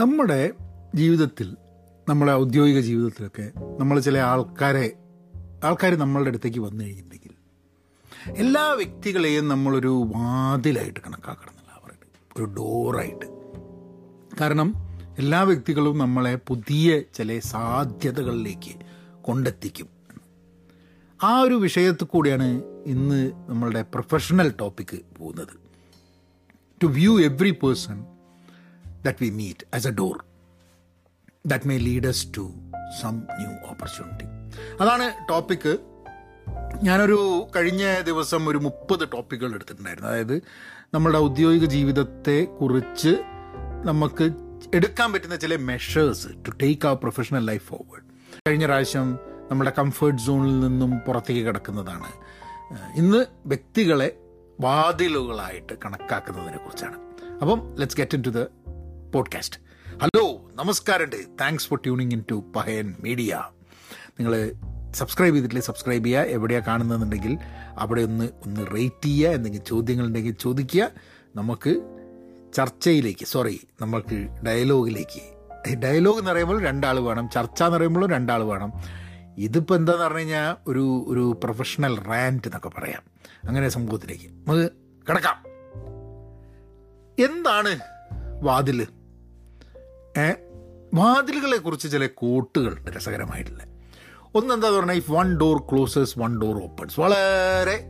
നമ്മുടെ ജീവിതത്തിൽ നമ്മുടെ ഔദ്യോഗിക ജീവിതത്തിലൊക്കെ നമ്മൾ ചില ആൾക്കാരെ ആൾക്കാർ നമ്മളുടെ അടുത്തേക്ക് വന്നു കഴിഞ്ഞിട്ടുണ്ടെങ്കിൽ എല്ലാ വ്യക്തികളെയും നമ്മളൊരു വാതിലായിട്ട് കണക്കാക്കണമെന്നില്ല അവരുടെ ഒരു ഡോറായിട്ട്. കാരണം എല്ലാ വ്യക്തികളും നമ്മളെ പുതിയ ചില സാധ്യതകളിലേക്ക് കൊണ്ടെത്തിക്കും. ആ ഒരു വിഷയത്തിൽ കൂടിയാണ് ഇന്ന് നമ്മളുടെ പ്രൊഫഷണൽ ടോപ്പിക്ക് പോകുന്നത്. To view every person that we meet as a door that may leads to some new opportunity അതാണ് ടോപ്പിക്ക് ഞാനൊരു കഴിഞ്ഞ ദിവസം ഒരു മുപ്പത് ടോപ്പിക്കുകൾ എടുത്തിട്ടുണ്ടായിരുന്നു. അതായത് നമ്മളുടെ ഔദ്യോഗിക ജീവിതത്തെ കുറിച്ച് നമുക്ക് എടുക്കാൻ പറ്റുന്ന ചില measures to take our professional life forward കഴിഞ്ഞ പ്രാവശ്യം നമ്മുടെ കംഫർട്ട് സോണിൽ നിന്നും പുറത്തേക്ക് കിടക്കുന്നതാണ്. ഇന്ന് വ്യക്തികളെ വാതിലുകളായിട്ട് കണക്കാക്കുന്നതിനെ കുറിച്ചാണ്. അപ്പം let's get into the podcast. Hello നമസ്കാരമുണ്ട്. Thanks for tuning in to Pahayan media നിങ്ങൾ സബ്സ്ക്രൈബ് ചെയ്തിട്ടില്ലേ? സബ്സ്ക്രൈബ് ചെയ്യുക. എവിടെയാണ് കാണുന്നതെന്നുണ്ടെങ്കിൽ അവിടെ ഒന്ന് ഒന്ന് റേറ്റ് ചെയ്യുക. എന്തെങ്കിലും ചോദ്യങ്ങളുണ്ടെങ്കിൽ ചോദിക്കുക. നമുക്ക് ചർച്ചയിലേക്ക് സോറി നമുക്ക് ഡയലോഗിലേക്ക് ഡയലോഗ് എന്ന് പറയുമ്പോൾ രണ്ടാൾ വേണം. ചർച്ച എന്ന് പറയുമ്പോഴും രണ്ടാൾ വേണം. ഇതിപ്പോൾ എന്താന്ന് പറഞ്ഞു കഴിഞ്ഞാൽ ഒരു ഒരു പ്രൊഫഷണൽ റാന്റ് എന്നൊക്കെ പറയാം. അങ്ങനെ സംഭവത്തിലേക്ക്. നമുക്ക് കിടക്കാം. എന്താണ് വാതിൽ ഏ വാതിലുകളെ കുറിച്ച് ചില കോട്ടുകളുണ്ട് രസകരമായിട്ടുള്ള. ഒന്നെന്താ പറഞ്ഞാൽ if one door closes one door opens വളരെ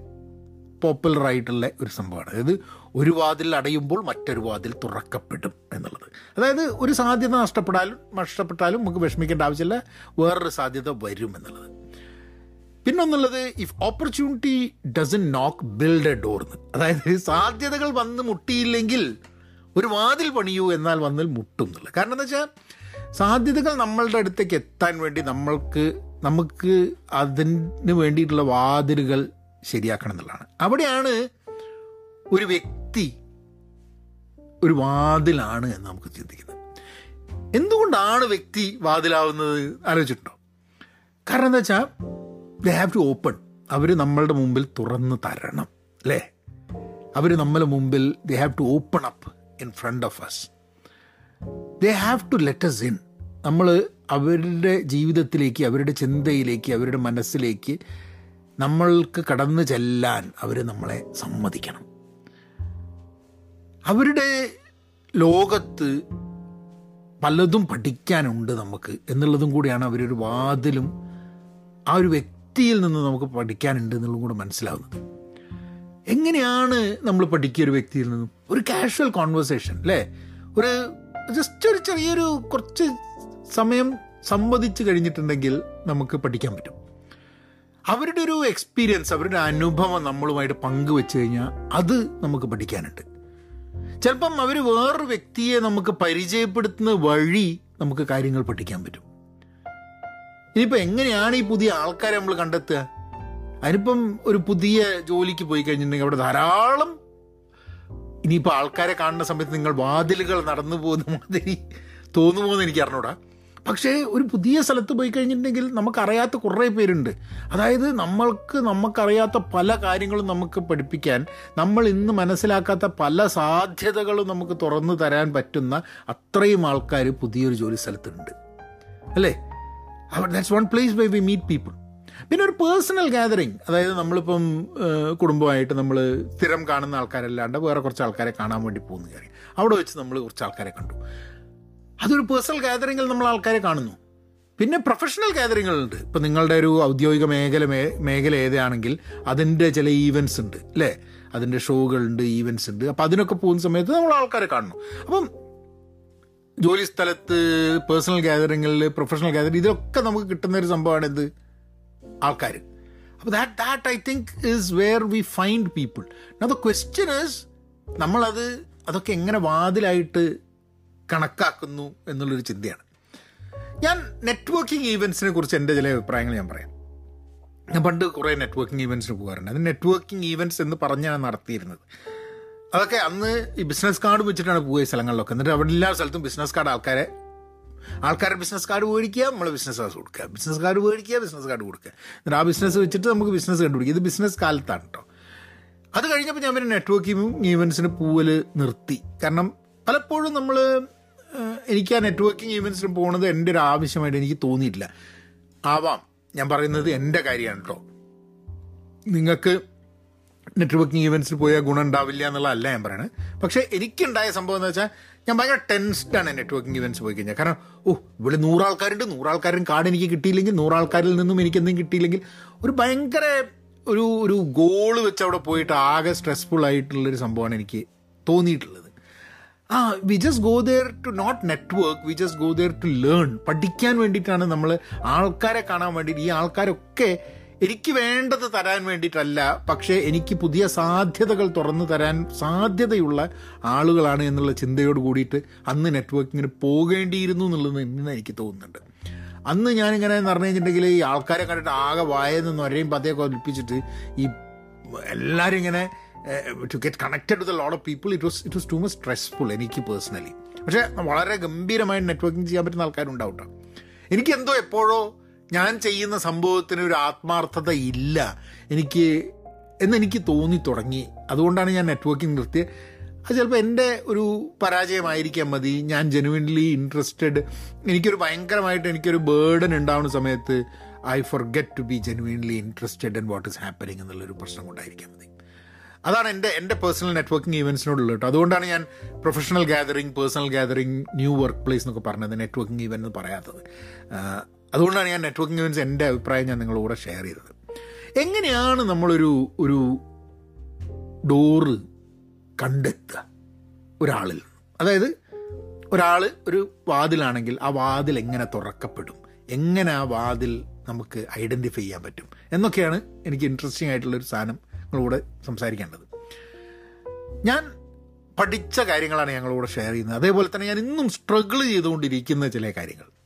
പോപ്പുലർ ആയിട്ടുള്ള ഒരു സംഭവമാണ്. അതായത് ഒരു വാതിൽ അടയുമ്പോൾ മറ്റൊരു വാതിൽ തുറക്കപ്പെടും എന്നുള്ളത്. അതായത് ഒരു സാധ്യത നഷ്ടപ്പെടാലും നഷ്ടപ്പെട്ടാലും നമുക്ക് വിഷമിക്കേണ്ട ആവശ്യമില്ല. വേറൊരു സാധ്യത വരും എന്നുള്ളത്. പിന്നൊന്നുള്ളത് if opportunity doesn't knock build a door അതായത് സാധ്യതകൾ വന്ന് മുട്ടിയില്ലെങ്കിൽ ഒരു വാതിൽ പണിയൂ എന്നാൽ വന്നിൽ മുട്ടും എന്നുള്ളത്. കാരണം എന്താ വെച്ചാൽ സാധ്യതകൾ നമ്മളുടെ അടുത്തേക്ക് എത്താൻ വേണ്ടി നമ്മൾക്ക് നമുക്ക് അതിന് വേണ്ടിയിട്ടുള്ള വാതിലുകൾ ശരിയാക്കണം എന്നുള്ളതാണ്. അവിടെയാണ് ഒരു വ്യക്തി ഒരു വാതിലാണ് എന്ന് നമുക്ക് ചിന്തിക്കുന്നത്. എന്തുകൊണ്ടാണ് വ്യക്തി വാതിലാവുന്നത്? ആലോചിച്ചിട്ടുണ്ടോ? കാരണം എന്താ വെച്ചാൽ ദേ ഹാവ് ടു ഓപ്പൺ അവർ നമ്മളുടെ മുമ്പിൽ തുറന്ന് തരണം അല്ലേ? അവർ നമ്മളെ മുമ്പിൽ they have to open up in front of us they have to let us in നമ്മൾ അവരുടെ ജീവിതത്തിലേക്ക് അവരുടെ ചിന്തയിലേക്ക് അവരുടെ മനസ്സിലേക്ക് നമ്മൾക്ക് കടന്നു ചെല്ലാൻ അവർ നമ്മളെ സമ്മതിക്കണം. അവരുടെ ലോകത്ത് പലതും പഠിക്കാനുണ്ട് നമുക്ക്. എന്നുള്ളതും കൂടിയാണ് അവരൊരു വാതിലും ആ ഒരു വ്യക്തിയിൽ നിന്ന് നമുക്ക് പഠിക്കാനുണ്ട് എന്നുള്ളതും കൂടെ മനസ്സിലാവുന്നത്. എങ്ങനെയാണ് നമ്മൾ പഠിക്കുക ഒരു വ്യക്തിയിൽ നിന്നും? ഒരു കാഷ്വൽ കോൺവെർസേഷൻ അല്ലേ ഒരു ജസ്റ്റ് ഒരു ചെറിയൊരു കുറച്ച് സമയം സംവദിച്ച് കഴിഞ്ഞിട്ടുണ്ടെങ്കിൽ നമുക്ക് പഠിക്കാൻ പറ്റും. അവരുടെ ഒരു എക്സ്പീരിയൻസ് അവരുടെ അനുഭവം നമ്മളുമായിട്ട് പങ്കുവെച്ച് കഴിഞ്ഞാൽ അത് നമുക്ക് പഠിക്കാനുണ്ട്. ചിലപ്പം അവർ വേറൊരു വ്യക്തിയെ നമുക്ക് പരിചയപ്പെടുത്തുന്ന വഴി നമുക്ക് കാര്യങ്ങൾ പഠിക്കാൻ പറ്റും. ഇനിയിപ്പോൾ എങ്ങനെയാണ് ഈ പുതിയ ആൾക്കാരെ നമ്മൾ കണ്ടെത്തുക? അതിനിപ്പം ഒരു പുതിയ ജോലിക്ക് പോയി കഴിഞ്ഞിട്ടുണ്ടെങ്കിൽ അവിടെ ധാരാളം ഇനിയിപ്പോൾ ആൾക്കാരെ കാണുന്ന സമയത്ത് നിങ്ങൾ വാതിലുകൾ നടന്നു പോകുന്ന മാതിരി തോന്നുമോ എന്ന് എനിക്ക് അറിഞ്ഞൂടാ. പക്ഷേ ഒരു പുതിയ സ്ഥലത്ത് പോയി കഴിഞ്ഞിട്ടുണ്ടെങ്കിൽ നമുക്കറിയാത്ത കുറേ പേരുണ്ട്. അതായത് നമ്മൾക്ക് നമുക്കറിയാത്ത പല കാര്യങ്ങളും നമുക്ക് പഠിപ്പിക്കാൻ നമ്മൾ ഇന്ന് മനസ്സിലാക്കാത്ത പല സാധ്യതകളും നമുക്ക് തുറന്നു തരാൻ പറ്റുന്ന അത്രയും ആൾക്കാർ പുതിയൊരു ജോലി സ്ഥലത്തുണ്ട്. അല്ലേ? That's one place by we meet people പിന്നെ ഒരു പേഴ്സണൽ ഗാദറിങ് അതായത് നമ്മളിപ്പം കുടുംബമായിട്ട് നമ്മൾ സ്ഥിരം കാണുന്ന ആൾക്കാരല്ലാണ്ട് വേറെ കുറച്ച് ആൾക്കാരെ കാണാൻ വേണ്ടി പോകുന്ന കാര്യം അവിടെ വെച്ച് നമ്മൾ കുറച്ച് ആൾക്കാരെ കണ്ടു. അതൊരു പേഴ്സണൽ ഗാദറിങ്ങിൽ നമ്മൾ ആൾക്കാരെ കാണുന്നു. പിന്നെ പ്രൊഫഷണൽ ഗാദറിങ്ങുകളുണ്ട് ഇപ്പം നിങ്ങളുടെ ഒരു ഔദ്യോഗിക മേഖല മേഖല ഏതാണെങ്കിൽ അതിന്റെ ചില ഈവൻസ് ഉണ്ട് അല്ലേ? അതിന്റെ ഷോകളുണ്ട് ഈവൻസ് ഉണ്ട്. അപ്പം അതിനൊക്കെ പോകുന്ന സമയത്ത് നമ്മൾ ആൾക്കാരെ കാണുന്നു. അപ്പം ജോലി സ്ഥലത്ത് പേഴ്സണൽ ഗാദറിങ്ങിൽ പ്രൊഫഷണൽ ഗാദറിങ് ഇതൊക്കെ നമുക്ക് കിട്ടുന്ന ഒരു സംഭവമാണ് എന്ത് ആൾക്കാർ അപ്പോൾ that that I think is where we find people the question is നമ്മളത് അതൊക്കെ എങ്ങനെ വാതിലായിട്ട് കണക്കാക്കുന്നു എന്നുള്ളൊരു ചിന്തയാണ്. ഞാൻ നെറ്റ്വർക്കിംഗ് ഈവൻസിനെ കുറിച്ച് എന്റെ ചില അഭിപ്രായങ്ങൾ ഞാൻ പറയാം. ഞാൻ പണ്ട് കുറേ നെറ്റ്വർക്കിംഗ് ഈവൻസിന് പോകാറുണ്ട്. അത് നെറ്റ്വർക്കിംഗ് ഈവൻസ് എന്ന് പറഞ്ഞാണ് നടത്തിയിരുന്നത്. അതൊക്കെ അന്ന് ഈ ബിസിനസ് കാർഡ് വെച്ചിട്ടാണ് പോയ സ്ഥലങ്ങളിലൊക്കെ. എന്നിട്ട് അവിടെ എല്ലാ സ്ഥലത്തും ബിസിനസ് കാർഡ് ആൾക്കാരെ ആൾക്കാരുടെ ബിസിനസ് കാർഡ് മേടിക്കുക നമ്മൾ ബിസിനസ് കാർഡ് കൊടുക്കുക. ബിസിനസ് കാർഡ് മേടിക്കുക ബിസിനസ് കാർഡ് കൊടുക്കുക. എന്നിട്ട് ആ ബിസിനസ് വെച്ചിട്ട് നമുക്ക് ബിസിനസ് കണ്ടുപിടിക്കുക ഇത് ബിസിനസ് കാലത്താണ് കേട്ടോ അത് കഴിഞ്ഞപ്പോൾ ഞാൻ പിന്നെ നെറ്റ്വർക്കിംഗ് ഈവൻസിന് പൂവൽ നിർത്തി. കാരണം പലപ്പോഴും നമ്മൾ എനിക്ക് ആ നെറ്റ്വർക്കിംഗ് ഈവൻസിന് പോകുന്നത് എന്റെ ഒരു ആവശ്യമായിട്ട് എനിക്ക് തോന്നിയിട്ടില്ല. ആവാം. ഞാൻ പറയുന്നത് എന്റെ കാര്യമാണ് കേട്ടോ നിങ്ങൾക്ക് നെറ്റ്വർക്കിംഗ് ഈവൻസിൽ പോയാൽ ഗുണം ഉണ്ടാവില്ല എന്നുള്ളതല്ല ഞാൻ പറയുന്നത് പക്ഷേ എനിക്കുണ്ടായ സംഭവം എന്ന് വെച്ചാൽ ഞാൻ ഭയങ്കര ടെൻസ്ഡാണ് നെറ്റ്വർക്കിംഗ് ഇവന്റ്സ് പോയി കഴിഞ്ഞാൽ. കാരണം ഓ ഇവിടെ നൂറാൾക്കാരുണ്ട് നൂറാൾക്കാരും കാർഡ് എനിക്ക് കിട്ടിയില്ലെങ്കിൽ നൂറാൾക്കാരിൽ നിന്നും എനിക്ക് എന്തെങ്കിലും കിട്ടിയില്ലെങ്കിൽ ഒരു ഭയങ്കര ഒരു ഒരു ഗോൾ വെച്ച് അവിടെ പോയിട്ട് ആകെ സ്ട്രെസ്ഫുൾ ആയിട്ടുള്ളൊരു സംഭവമാണ് എനിക്ക് തോന്നിയിട്ടുള്ളത്. ആ we just go there to not network we just go there to learn പഠിക്കാൻ വേണ്ടിയിട്ടാണ് നമ്മൾ ആൾക്കാരെ കാണാൻ വേണ്ടിയിട്ട് ഈ ആൾക്കാരൊക്കെ എനിക്ക് വേണ്ടത് തരാൻ വേണ്ടിയിട്ടല്ല പക്ഷേ എനിക്ക് പുതിയ സാധ്യതകൾ തുറന്നു തരാൻ സാധ്യതയുള്ള ആളുകളാണ് എന്നുള്ള ചിന്തയോട് കൂടിയിട്ട് അന്ന് നെറ്റ്വർക്കിങ്ങിന് പോകേണ്ടിയിരുന്നു എന്നുള്ളത് ഇന്ന് എനിക്ക് തോന്നുന്നുണ്ട്. അന്ന് ഞാനിങ്ങനെ എന്ന് പറഞ്ഞു കഴിഞ്ഞിട്ടുണ്ടെങ്കിൽ ഈ ആൾക്കാരെ കണ്ടിട്ട് ആകെ വായെന്ന് നൊരയും പതയൊക്കെ ഒലിപ്പിച്ചിട്ട് ഈ എല്ലാവരും ഇങ്ങനെ to get connected the lot of people it was it was too much stressful എനിക്ക് പേഴ്സണലി പക്ഷേ വളരെ ഗംഭീരമായി നെറ്റ്വർക്കിംഗ് ചെയ്യാൻ പറ്റുന്ന ആൾക്കാരുണ്ടാവും കേട്ടോ എനിക്ക് എന്തോ എപ്പോഴോ ഞാൻ ചെയ്യുന്ന സംഭവത്തിന് ഒരു ആത്മാർത്ഥത ഇല്ല. എനിക്ക് എന്നെനിക്ക് തോന്നി തുടങ്ങി. അതുകൊണ്ടാണ് ഞാൻ നെറ്റ്വർക്കിംഗ് നിർത്തിയത്. അത് ചിലപ്പോൾ എന്റെ ഒരു പരാജയമായിരിക്കാൻ മതി. ഞാൻ ജെനുവിൻലി ഇൻട്രസ്റ്റഡ് എനിക്കൊരു ഭയങ്കരമായിട്ട് എനിക്കൊരു ബേർഡൻ ഉണ്ടാവുന്ന സമയത്ത് I forget to be genuinely interested in what is happening എന്നുള്ളൊരു പ്രശ്നം കൊണ്ടായിരിക്കാൻ മതി. അതാണ് എന്റെ എന്റെ പേഴ്സണൽ നെറ്റ്വർക്കിംഗ് ഈവൻസിനോടുള്ളത് കേട്ടോ. അതുകൊണ്ടാണ് ഞാൻ professional gathering personal gathering new workplace എന്നൊക്കെ പറഞ്ഞത് നെറ്റ്വർക്കിംഗ് ഇവൻ എന്ന് പറയാത്തത്. അതുകൊണ്ടാണ് ഞാൻ നെറ്റ്വർക്കിംഗ് ഇവൻസ് എന്റെ അഭിപ്രായം ഞാൻ നിങ്ങളോട് ഷെയർ ചെയ്തത്. എങ്ങനെയാണ് നമ്മളൊരു ഒരു ഡോറ് കണ്ടെത്തുക ഒരാളിൽ? അതായത് ഒരാൾ ഒരു വാതിലാണെങ്കിൽ ആ വാതിൽ എങ്ങനെ തുറക്കപ്പെടും? എങ്ങനെ ആ വാതിൽ നമുക്ക് ഐഡന്റിഫൈ ചെയ്യാൻ പറ്റും? എന്നൊക്കെയാണ് എനിക്ക് ഇൻട്രസ്റ്റിംഗ് ആയിട്ടുള്ളൊരു സാധനം നിങ്ങളോട് സംസാരിക്കേണ്ടത്. ഞാൻ പഠിച്ച കാര്യങ്ങളാണ് ഞങ്ങളോട് ഷെയർ ചെയ്യുന്നത്. അതേപോലെ തന്നെ ഞാൻ ഇന്നും സ്ട്രഗിൾ ചെയ്തുകൊണ്ടിരിക്കുന്ന ചില കാര്യങ്ങൾ.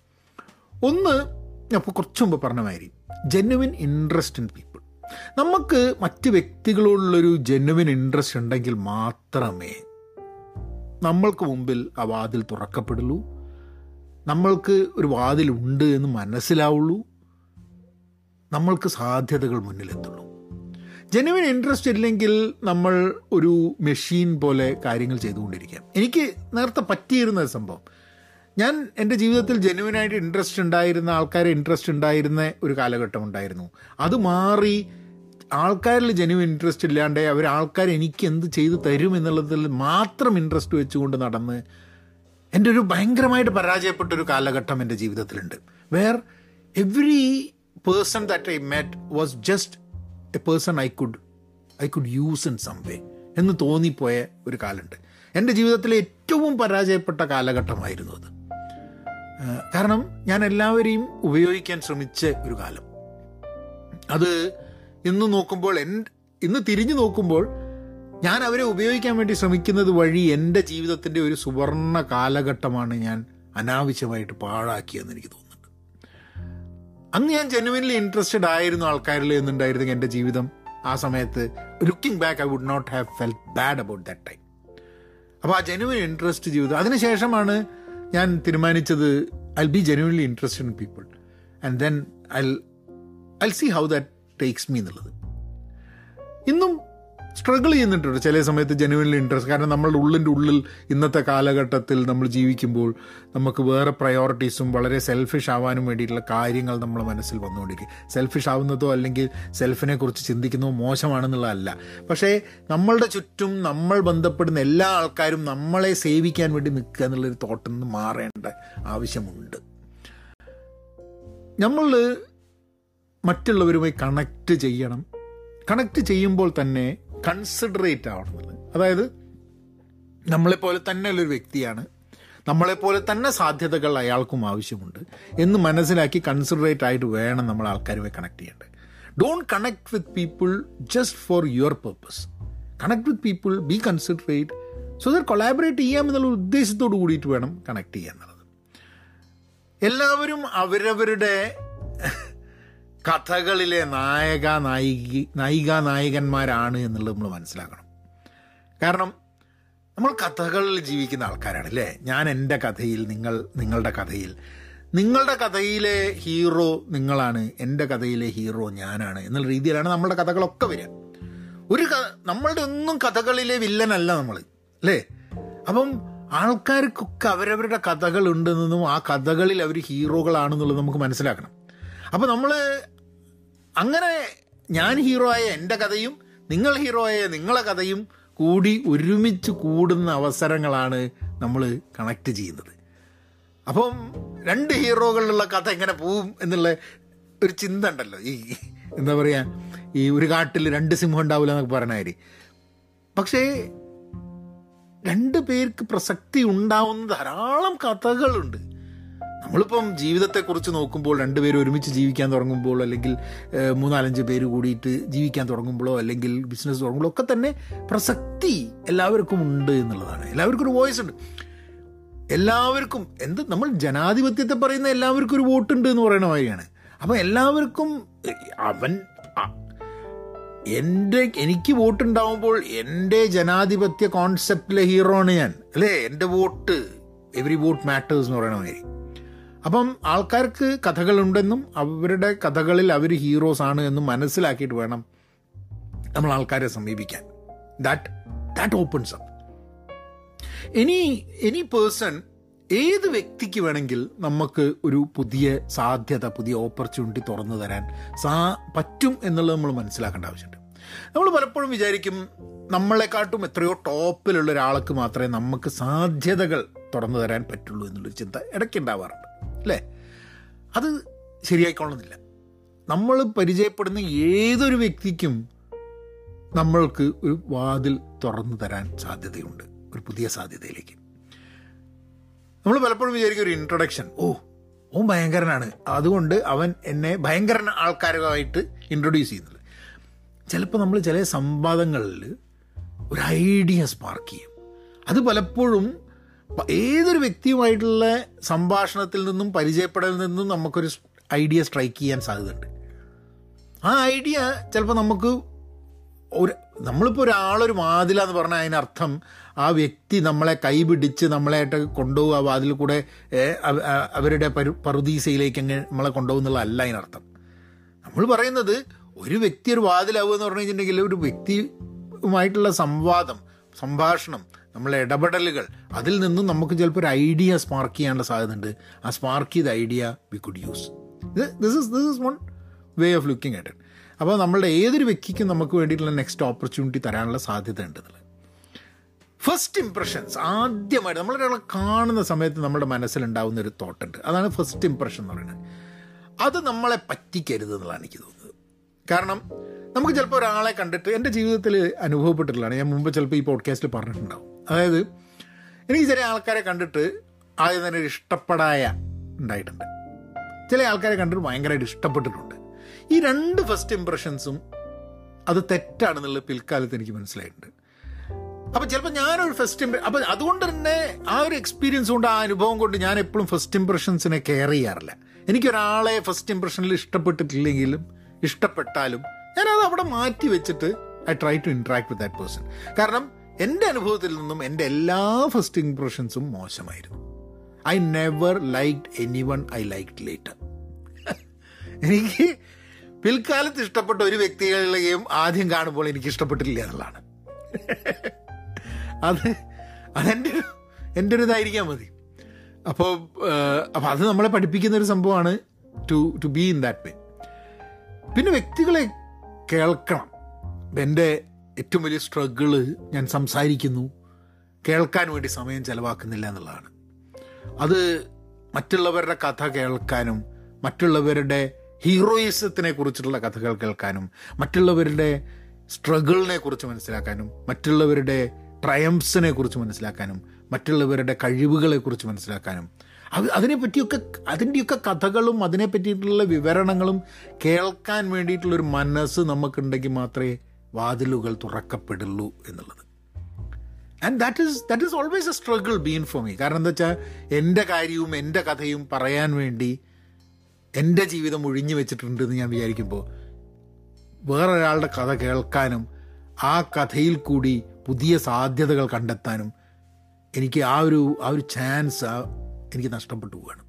ഒന്ന് ഞാൻ കുറച്ച് മുമ്പ് പറഞ്ഞ മാതിരി ജെന്യുവിൻ ഇൻട്രസ്റ്റ് ഇൻ പീപ്പിൾ നമുക്ക് മറ്റ് വ്യക്തികളോടുള്ളൊരു ജെന്യുവിൻ ഇൻട്രസ്റ്റ് ഉണ്ടെങ്കിൽ മാത്രമേ നമ്മൾക്ക് മുമ്പിൽ ആ വാതിൽ തുറക്കപ്പെടുള്ളൂ. നമ്മൾക്ക് ഒരു വാതിലുണ്ട് എന്ന് മനസ്സിലാവുള്ളൂ. നമ്മൾക്ക് സാധ്യതകൾ മുന്നിലെത്തുള്ളൂ. ജെനുവിൻ ഇൻട്രസ്റ്റ് ഇല്ലെങ്കിൽ നമ്മൾ ഒരു മെഷീൻ പോലെ കാര്യങ്ങൾ ചെയ്തുകൊണ്ടിരിക്കാം. എനിക്ക് നേരത്തെ പറ്റിയിരുന്ന സംഭവം ഞാൻ എന്റെ ജീവിതത്തിൽ ജെനുവിനായിട്ട് ഇൻട്രസ്റ്റ് ഉണ്ടായിരുന്ന ആൾക്കാരെ ഇൻട്രസ്റ്റ് ഉണ്ടായിരുന്ന ഒരു കാലഘട്ടം ഉണ്ടായിരുന്നു. അത് മാറി ആൾക്കാരിൽ ജെനുവിൻ ഇൻട്രസ്റ്റ് ഇല്ലാണ്ട് അവർ ആൾക്കാർ എനിക്ക് എന്ത് ചെയ്തു തരും എന്നുള്ളതിൽ മാത്രം ഇൻട്രസ്റ്റ് വെച്ചുകൊണ്ട് നടന്ന് എന്റെ ഒരു ഭയങ്കരമായിട്ട് പരാജയപ്പെട്ട ഒരു കാലഘട്ടം എന്റെ ജീവിതത്തിലുണ്ട്. Where every person that I met was just a person I could I could use in some way എന്ന് തോന്നിപ്പോയ ഒരു കാലമുണ്ട്. എന്റെ ജീവിതത്തിലെ ഏറ്റവും പരാജയപ്പെട്ട കാലഘട്ടമായിരുന്നു അത്. കാരണം ഞാൻ എല്ലാവരെയും ഉപയോഗിക്കാൻ ശ്രമിച്ച ഒരു കാലം. അത് ഇന്ന് നോക്കുമ്പോൾ എൻ ഇന്ന് തിരിഞ്ഞു നോക്കുമ്പോൾ ഞാൻ അവരെ ഉപയോഗിക്കാൻ വേണ്ടി ശ്രമിക്കുന്നത് വഴി എന്റെ ജീവിതത്തിന്റെ ഒരു സുവർണ കാലഘട്ടമാണ് ഞാൻ അനാവശ്യമായിട്ട് പാഴാക്കിയെന്ന് എനിക്ക് തോന്നുന്നുണ്ട്. അന്ന് ഞാൻ ജെനുവിൻലി ഇൻട്രസ്റ്റഡ് ആയിരുന്നു ആൾക്കാരിൽ എന്നുണ്ടായിരുന്നെങ്കിൽ എന്റെ ജീവിതം. ആ സമയത്ത് looking back I would not have felt bad about that time അപ്പോൾ ആ ജെനുവിൻ ഇൻട്രസ്റ്റ് ജീവിതം. അതിനുശേഷമാണ് ഞാൻ തീരുമാനിച്ചത് I be genuinely interested in people and then I I see how that takes me എന്നുള്ളത്. ഇന്നും സ്ട്രഗിൾ ചെയ്യുന്നുണ്ട് ചില സമയത്ത് ജെനുവിൻലി ഇൻട്രസ്റ്റ് കാരണം നമ്മളുടെ ഉള്ളിന്റെ ഉള്ളിൽ ഇന്നത്തെ കാലഘട്ടത്തിൽ നമ്മൾ ജീവിക്കുമ്പോൾ നമുക്ക് വേറെ പ്രയോറിറ്റീസും വളരെ സെൽഫിഷ് ആവാനും വേണ്ടിയിട്ടുള്ള കാര്യങ്ങൾ നമ്മുടെ മനസ്സിൽ വന്നുകൊണ്ടിരിക്കും. സെൽഫിഷ് ആവുന്നതോ അല്ലെങ്കിൽ സെൽഫിനെ കുറിച്ച് ചിന്തിക്കുന്നതോ മോശമാണെന്നുള്ളതല്ല. പക്ഷേ നമ്മളുടെ ചുറ്റും നമ്മൾ ബന്ധപ്പെടുന്ന എല്ലാ ആൾക്കാരും നമ്മളെ സേവിക്കാൻ വേണ്ടി നിൽക്കുക എന്നുള്ളൊരു തോട്ടിൽ നിന്ന് മാറേണ്ട ആവശ്യമുണ്ട്. നമ്മൾ മറ്റുള്ളവരുമായി കണക്റ്റ് ചെയ്യണം. കണക്റ്റ് ചെയ്യുമ്പോൾ തന്നെ കൺസിഡറേറ്റ് ആവണം അതായത് നമ്മളെപ്പോലെ തന്നെ ഉള്ളൊരു വ്യക്തിയാണ്. നമ്മളെപ്പോലെ തന്നെ സാധ്യതകൾ അയാൾക്കും ആവശ്യമുണ്ട്. എന്ന് മനസ്സിലാക്കി കൺസിഡറേറ്റ് ആയിട്ട് വേണം നമ്മൾ ആൾക്കാരുമായി കണക്ട് ചെയ്യേണ്ടത് don't connect with people just for your purpose connect with people be considerate so that collaborate ചെയ്യാം എന്നുള്ള ഉദ്ദേശത്തോട് കൂടിയിട്ട് വേണം കണക്ട് ചെയ്യാൻ എന്നുള്ളത്. എല്ലാവരും അവരവരുടെ കഥകളിലെ നായക നായിക നായിക നായകന്മാരാണ് എന്നുള്ളത് നമ്മൾ മനസ്സിലാക്കണം. കാരണം നമ്മൾ കഥകളിൽ ജീവിക്കുന്ന ആൾക്കാരാണ് അല്ലേ? ഞാൻ എന്റെ കഥയിൽ നിങ്ങൾ നിങ്ങളുടെ കഥയിൽ. നിങ്ങളുടെ കഥയിലെ ഹീറോ നിങ്ങളാണ് എന്റെ കഥയിലെ ഹീറോ ഞാനാണ് എന്നുള്ള രീതിയിലാണ് നമ്മളുടെ കഥകളൊക്കെ വരിക. ഒരു ക നമ്മളുടെ ഒന്നും കഥകളിലെ വില്ലനല്ല നമ്മൾ അല്ലേ? അപ്പം ആൾക്കാർക്കൊക്കെ അവരവരുടെ കഥകളുണ്ടെന്നും ആ കഥകളിൽ അവർ ഹീറോകളാണെന്നുള്ളത് നമുക്ക് മനസ്സിലാക്കണം. അപ്പോൾ നമ്മൾ അങ്ങനെ ഞാൻ ഹീറോ ആയ എന്റെ കഥയും നിങ്ങൾ ഹീറോ ആയ നിങ്ങളെ കഥയും കൂടി ഒരുമിച്ച് കൂടുന്ന അവസരങ്ങളാണ് നമ്മൾ കണക്ട് ചെയ്യുന്നത്. അപ്പം രണ്ട് ഹീറോകളിലുള്ള കഥ എങ്ങനെ പോവും എന്നുള്ള ഒരു ചിന്ത ഉണ്ടല്ലോ. ഈ എന്താ പറയുക ഈ ഒരു കാട്ടിൽ രണ്ട് സിംഹം ഉണ്ടാവില്ല എന്നൊക്കെ പറഞ്ഞാൽ പക്ഷേ രണ്ട് പേർക്ക് പ്രസക്തി ഉണ്ടാവുന്ന ധാരാളം കഥകളുണ്ട്. നമ്മളിപ്പം ജീവിതത്തെക്കുറിച്ച് നോക്കുമ്പോൾ രണ്ടുപേരും ഒരുമിച്ച് ജീവിക്കാൻ തുടങ്ങുമ്പോൾ അല്ലെങ്കിൽ മൂന്നാലഞ്ച് പേര് കൂടിയിട്ട് ജീവിക്കാൻ തുടങ്ങുമ്പോഴോ അല്ലെങ്കിൽ ബിസിനസ് തുടങ്ങുമ്പോഴോ ഒക്കെ തന്നെ പ്രസക്തി എല്ലാവർക്കും ഉണ്ട് എന്നുള്ളതാണ്. എല്ലാവർക്കും ഒരു വോയിസ് ഉണ്ട്. എല്ലാവർക്കും എന്ത് നമ്മൾ ജനാധിപത്യത്തെ പറയുന്ന എല്ലാവർക്കും ഒരു വോട്ടുണ്ട് എന്ന് പറയുന്ന മാതിരിയാണ്. അപ്പം എല്ലാവർക്കും അവൻ എന്റെ എനിക്ക് വോട്ടുണ്ടാവുമ്പോൾ എന്റെ ജനാധിപത്യ കോൺസെപ്റ്റിലെ ഹീറോ ആണ് ഞാൻ. അല്ലേ? എന്റെ വോട്ട് എവറി വോട്ട് മാറ്റേഴ്സ് എന്ന് പറയുന്ന അപ്പം ആൾക്കാർക്ക് കഥകളുണ്ടെന്നും അവരുടെ കഥകളിൽ അവർ ഹീറോസ് ആണ് എന്നും മനസ്സിലാക്കിയിട്ട് വേണം നമ്മൾ ആൾക്കാരെ സമീപിക്കാൻ. That that opens up any any person ഏത് വ്യക്തിക്ക് വേണമെങ്കിൽ നമുക്ക് ഒരു പുതിയ സാധ്യത പുതിയ ഓപ്പർച്യൂണിറ്റി തുറന്നു തരാൻ സാ പറ്റും എന്നുള്ളത് നമ്മൾ മനസ്സിലാക്കേണ്ട ആവശ്യമുണ്ട്. നമ്മൾ പലപ്പോഴും വിചാരിക്കും നമ്മളെക്കാട്ടും എത്രയോ ടോപ്പിലുള്ള ഒരാൾക്ക് മാത്രമേ നമുക്ക് സാധ്യതകൾ തുറന്നു തരാൻ പറ്റുള്ളൂ എന്നുള്ളൊരു ചിന്ത ഇടയ്ക്ക് ഉണ്ടാവാറുണ്ട്. അല്ലേ? അത് ശരിയായിക്കൊള്ളുന്നില്ല നമ്മൾ പരിചയപ്പെടുന്ന ഏതൊരു വ്യക്തിക്കും നമ്മൾക്ക് ഒരു വാതിൽ തുറന്നു തരാൻ സാധ്യതയുണ്ട്. ഒരു പുതിയ സാധ്യതയിലേക്ക്. നമ്മൾ പലപ്പോഴും വിചാരിക്കും ഒരു ഇൻട്രൊഡക്ഷൻ ഓ ഓ ഭയങ്കരനാണ്. അതുകൊണ്ട് അവൻ എന്നെ ഭയങ്കരൻ ആൾക്കാരുമായിട്ട് ഇൻട്രൊഡ്യൂസ് ചെയ്യുന്നത്. ചിലപ്പോൾ നമ്മൾ ചില സംവാദങ്ങളിൽ ഒരു ഐഡിയ സ്പാർക്ക് ചെയ്യും. അത് പലപ്പോഴും ഏതൊരു വ്യക്തിയുമായിട്ടുള്ള സംഭാഷണത്തിൽ നിന്നും പരിചയപ്പെടലിൽ നിന്നും നമുക്കൊരു ഐഡിയ സ്ട്രൈക്ക് ചെയ്യാൻ സാധ്യതയുണ്ട്. ആ ഐഡിയ ചിലപ്പോൾ നമുക്ക് ഒരു നമ്മളിപ്പോൾ ഒരാളൊരു വാതിലാന്ന് പറഞ്ഞാൽ അതിനർത്ഥം ആ വ്യക്തി നമ്മളെ കൈപിടിച്ച് നമ്മളായിട്ട് കൊണ്ടുപോകുക വാതിൽ കൂടെ അവരുടെ പരു പറുദീസയിലേക്ക് അങ്ങ് നമ്മളെ കൊണ്ടുപോകുന്നുള്ളതല്ല അതിനർത്ഥം. നമ്മൾ പറയുന്നത് ഒരു വ്യക്തി ഒരു വാതിലാവുക എന്ന് പറഞ്ഞു കഴിഞ്ഞിട്ടുണ്ടെങ്കിൽ ഒരു വ്യക്തിയുമായിട്ടുള്ള സംവാദം സംഭാഷണം നമ്മളെ ഇടപെടലുകൾ. അതിൽ നിന്നും നമുക്ക് ചിലപ്പോൾ ഒരു ഐഡിയ സ്പാർക്ക് ചെയ്യാനുള്ള സാധ്യതയുണ്ട്. ആ സ്പാർക്ക് ചെയ്ത idea we could use this is this is one way of looking at അപ്പോൾ നമ്മളുടെ ഏതൊരു വ്യക്തിക്കും നമുക്ക് വേണ്ടിയിട്ടുള്ള നെക്സ്റ്റ് ഓപ്പർച്യൂണിറ്റി തരാനുള്ള സാധ്യത ഉണ്ട് ഫസ്റ്റ് ഇംപ്രഷൻസ് ആദ്യമായിട്ട് നമ്മളൊരാളെ കാണുന്ന സമയത്ത് നമ്മുടെ മനസ്സിലുണ്ടാവുന്ന ഒരു തോട്ടുണ്ട് അതാണ് ഫസ്റ്റ് ഇംപ്രഷൻ എന്ന് പറയുന്നത്. അത് നമ്മളെ പറ്റിക്കരുത് എന്നുള്ളതാണ് എനിക്ക് തോന്നുന്നത്. കാരണം നമുക്ക് ചിലപ്പോൾ ഒരാളെ കണ്ടിട്ട് എന്റെ ജീവിതത്തിൽ അനുഭവപ്പെട്ടിട്ടുള്ളതാണ്. ഞാൻ മുമ്പ് ചിലപ്പോൾ ഈ പോഡ്കാസ്റ്റിൽ പറഞ്ഞിട്ടുണ്ടാവും. അതായത് എനിക്ക് ചില ആൾക്കാരെ കണ്ടിട്ട് ആദ്യം തന്നെ ഒരു ഇഷ്ടപ്പെടായ ഉണ്ടായിട്ടുണ്ട്. ചില ആൾക്കാരെ കണ്ടിട്ട് ഭയങ്കരമായിട്ട് ഇഷ്ടപ്പെട്ടിട്ടുണ്ട്. ഈ രണ്ട് ഫസ്റ്റ് ഇമ്പ്രഷൻസും അത് തെറ്റാണെന്നുള്ളത് പിൽക്കാലത്ത് എനിക്ക് മനസ്സിലായിട്ടുണ്ട്. അപ്പം ചിലപ്പോൾ ഞാനൊരു ഫസ്റ്റ് ഇമ്പ്ര അപ്പം അതുകൊണ്ട് തന്നെ ആ ഒരു എക്സ്പീരിയൻസ് കൊണ്ട് ആ അനുഭവം കൊണ്ട് ഞാൻ എപ്പോഴും ഫസ്റ്റ് ഇമ്പ്രഷൻസിനെ കെയർ ചെയ്യാറില്ല. എനിക്കൊരാളെ ഫസ്റ്റ് ഇമ്പ്രഷനിൽ ഇഷ്ടപ്പെട്ടിട്ടില്ലെങ്കിലും ഇഷ്ടപ്പെട്ടാലും ഞാനത് അവിടെ മാറ്റി വെച്ചിട്ട് I try to interact with that person കാരണം എന്റെ അനുഭവത്തിൽ നിന്നും എന്റെ എല്ലാ ഫസ്റ്റ് ഇംപ്രഷൻസും മോശമായിരുന്നു. I never liked anyone I liked later എനിക്ക് പിൽക്കാലത്ത് ഇഷ്ടപ്പെട്ട ഒരു വ്യക്തികളെയും ആദ്യം കാണുമ്പോൾ എനിക്ക് ഇഷ്ടപ്പെട്ടില്ല എന്നുള്ളതാണ്. അത് അതെന്റെ ഒരു എന്റെ ഒരു ഇതായിരിക്കാൻ മതി. അപ്പോൾ അപ്പോൾ അത് നമ്മളെ പഠിപ്പിക്കുന്ന ഒരു സംഭവമാണ് to to be in that way പിന്നെ വ്യക്തികളെ കേൾക്കണം. എന്റെ ഏറ്റവും വലിയ സ്ട്രഗിൾ ഞാൻ സംസാരിക്കുന്നു കേൾക്കാൻ വേണ്ടി സമയം ചിലവാക്കുന്നില്ല എന്നുള്ളതാണ്. അത് മറ്റുള്ളവരുടെ കഥ കേൾക്കാനും മറ്റുള്ളവരുടെ ഹീറോയിസത്തിനെ കുറിച്ചുള്ള കഥകൾ കേൾക്കാനും മറ്റുള്ളവരുടെ സ്ട്രഗിളിനെ കുറിച്ച് മനസ്സിലാക്കാനും മറ്റുള്ളവരുടെ ട്രയംസിനെ കുറിച്ച് മനസ്സിലാക്കാനും മറ്റുള്ളവരുടെ കഴിവുകളെ കുറിച്ച് മനസ്സിലാക്കാനും അത് അതിനെപ്പറ്റിയൊക്കെ അതിന്റെയൊക്കെ കഥകളും അതിനെ പറ്റിയിട്ടുള്ള വിവരണങ്ങളും കേൾക്കാൻ വേണ്ടിയിട്ടുള്ളൊരു മനസ്സ് നമുക്കുണ്ടെങ്കിൽ മാത്രമേ വാതിലുകൾ തുറക്കപ്പെടുള്ളൂ എന്നുള്ളത്. And that is that is always a struggle been for me കാരണം എന്താ വെച്ചാൽ എന്റെ കാര്യവും എന്റെ കഥയും പറയാൻ വേണ്ടി എന്റെ ജീവിതം ഒഴിഞ്ഞു വെച്ചിട്ടുണ്ടെന്ന് ഞാൻ വിചാരിക്കുമ്പോൾ വേറൊരാളുടെ കഥ കേൾക്കാനും ആ കഥയിൽ കൂടി പുതിയ സാധ്യതകൾ കണ്ടെത്താനും എനിക്ക് ആ ഒരു ആ ഒരു ചാൻസ് എനിക്ക് നഷ്ടപ്പെട്ടു പോവുകയാണ്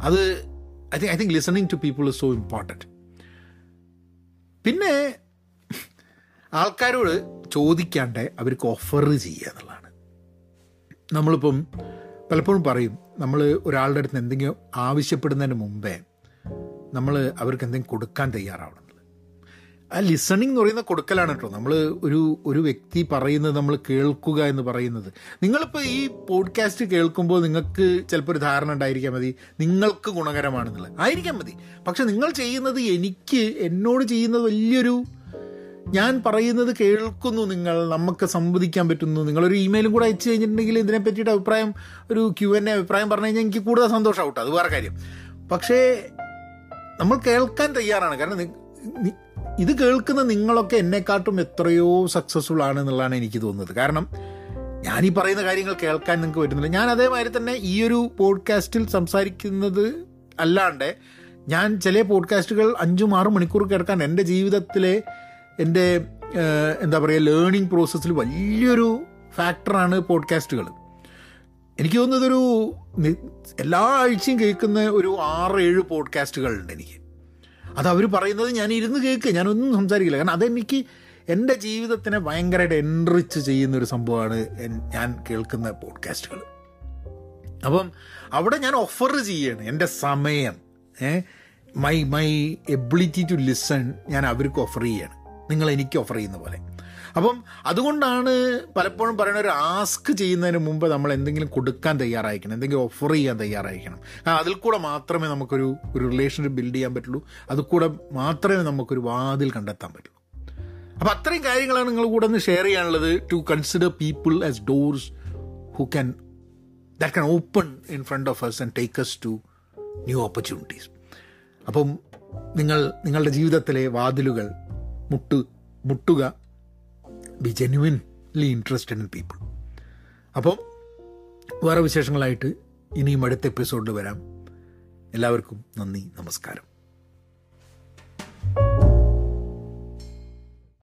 അത് I think I think listening to people is so important പിന്നെ ആൾക്കാരോട് ചോദിക്കാണ്ട് അവർക്ക് ഓഫർ ചെയ്യുക എന്നുള്ളതാണ്. നമ്മളിപ്പം പലപ്പോഴും പറയും നമ്മൾ ഒരാളുടെ അടുത്ത് എന്തെങ്കിലും ആവശ്യപ്പെടുന്നതിന് മുമ്പേ നമ്മൾ അവർക്ക് എന്തെങ്കിലും കൊടുക്കാൻ തയ്യാറാവണം ആ ലിസണിങ് എന്ന് പറയുന്ന കൊടുക്കലാണ് കേട്ടോ. നമ്മൾ ഒരു ഒരു വ്യക്തി പറയുന്നത് നമ്മൾ കേൾക്കുക എന്ന് പറയുന്നത്. നിങ്ങളിപ്പോൾ ഈ പോഡ്കാസ്റ്റ് കേൾക്കുമ്പോൾ നിങ്ങൾക്ക് ചിലപ്പോൾ ഒരു ധാരണ ഉണ്ടായിരിക്കാൻ മതി. നിങ്ങൾക്ക് ഗുണകരമാണെന്നുള്ളത്. ആയിരിക്കാൻ മതി. പക്ഷെ നിങ്ങൾ ചെയ്യുന്നത് എനിക്ക് എന്നോട് ചെയ്യുന്നത് വലിയൊരു ഞാൻ പറയുന്നത് കേൾക്കുന്നു നിങ്ങൾ നമുക്ക് സംവദിക്കാൻ പറ്റുന്നു. നിങ്ങളൊരു ഇമെയിലും കൂടെ അയച്ചു കഴിഞ്ഞിട്ടുണ്ടെങ്കിൽ ഇതിനെ പറ്റിയിട്ട് അഭിപ്രായം ഒരു ക്യു എൻ എ അഭിപ്രായം പറഞ്ഞു കഴിഞ്ഞാൽ എനിക്ക് കൂടുതൽ സന്തോഷമാവും അത് വേറെ കാര്യം. പക്ഷേ നമ്മൾ കേൾക്കാൻ തയ്യാറാണ്. കാരണം ഇത് കേൾക്കുന്ന നിങ്ങളൊക്കെ എന്നെക്കാട്ടും എത്രയോ സക്സസ്ഫുൾ ആണ് എന്നുള്ളതാണ് എനിക്ക് തോന്നുന്നത്. കാരണം ഞാൻ ഈ പറയുന്ന കാര്യങ്ങൾ കേൾക്കാൻ നിങ്ങൾക്ക് പറ്റുന്നില്ല. ഞാൻ അതേമാതിരി തന്നെ ഈ ഒരു പോഡ്കാസ്റ്റിൽ സംസാരിക്കുന്നത് അല്ലാണ്ട് ഞാൻ ചില പോഡ്കാസ്റ്റുകൾ അഞ്ചും ആറും മണിക്കൂർ കേൾക്കാൻ എന്റെ ജീവിതത്തിലെ എന്റെ എന്താ പറയുക ലേണിംഗ് പ്രോസസ്സിൽ വലിയൊരു ഫാക്ടറാണ് പോഡ്കാസ്റ്റുകൾ എനിക്ക് തോന്നുന്നത് ഒരു നി- എല്ലാ ആഴ്ചയും കേൾക്കുന്ന ഒരു ആറ് ഏഴ് പോഡ്കാസ്റ്റുകളുണ്ട് എനിക്ക്. അത് അവർ പറയുന്നത് ഞാൻ ഇരുന്ന് കേൾക്കുക ഞാനൊന്നും സംസാരിക്കില്ല. കാരണം അതെനിക്ക് എന്റെ ജീവിതത്തിനെ ഭയങ്കരമായിട്ട് എൻറിച്ച് ചെയ്യുന്ന ഒരു സംഭവമാണ് ഞാൻ കേൾക്കുന്ന പോഡ്കാസ്റ്റുകൾ അപ്പം അവിടെ ഞാൻ ഓഫർ ചെയ്യാണ് എന്റെ സമയം my my ability to listen ഞാൻ അവർക്ക് ഓഫർ ചെയ്യാണ്. നിങ്ങൾ എനിക്ക് ഓഫർ ചെയ്യുന്ന പോലെ. അപ്പം അതുകൊണ്ടാണ് പലപ്പോഴും പറയുന്ന ഒരു ആസ്ക് ചെയ്യുന്നതിന് മുമ്പ് നമ്മൾ എന്തെങ്കിലും കൊടുക്കാൻ തയ്യാറായിരിക്കണം എന്തെങ്കിലും ഓഫർ ചെയ്യാൻ തയ്യാറായിരിക്കണം. കാരണം അതിൽ കൂടെ മാത്രമേ നമുക്കൊരു ഒരു റിലേഷൻഷിപ്പ് ബിൽഡ് ചെയ്യാൻ പറ്റുള്ളൂ. അതിൽ കൂടെ മാത്രമേ നമുക്കൊരു വാതിൽ കണ്ടെത്താൻ പറ്റുള്ളൂ അപ്പോൾ അത്രയും കാര്യങ്ങളാണ് നിങ്ങൾ കൂടെ ഒന്ന് ഷെയർ ചെയ്യാനുള്ളത്. To consider people as doors who can that can open in front of us and take us to new opportunities അപ്പം നിങ്ങൾ നിങ്ങളുടെ ജീവിതത്തിലെ വാതിലുകൾ മുട്ടു മുട്ടുക. Be genuinely interested in people അപ്പോൾ വേറെ വിശേഷങ്ങളായിട്ട് ഇനിയും അടുത്ത എപ്പിസോഡിൽ വരാം. എല്ലാവർക്കും നന്ദി നമസ്കാരം.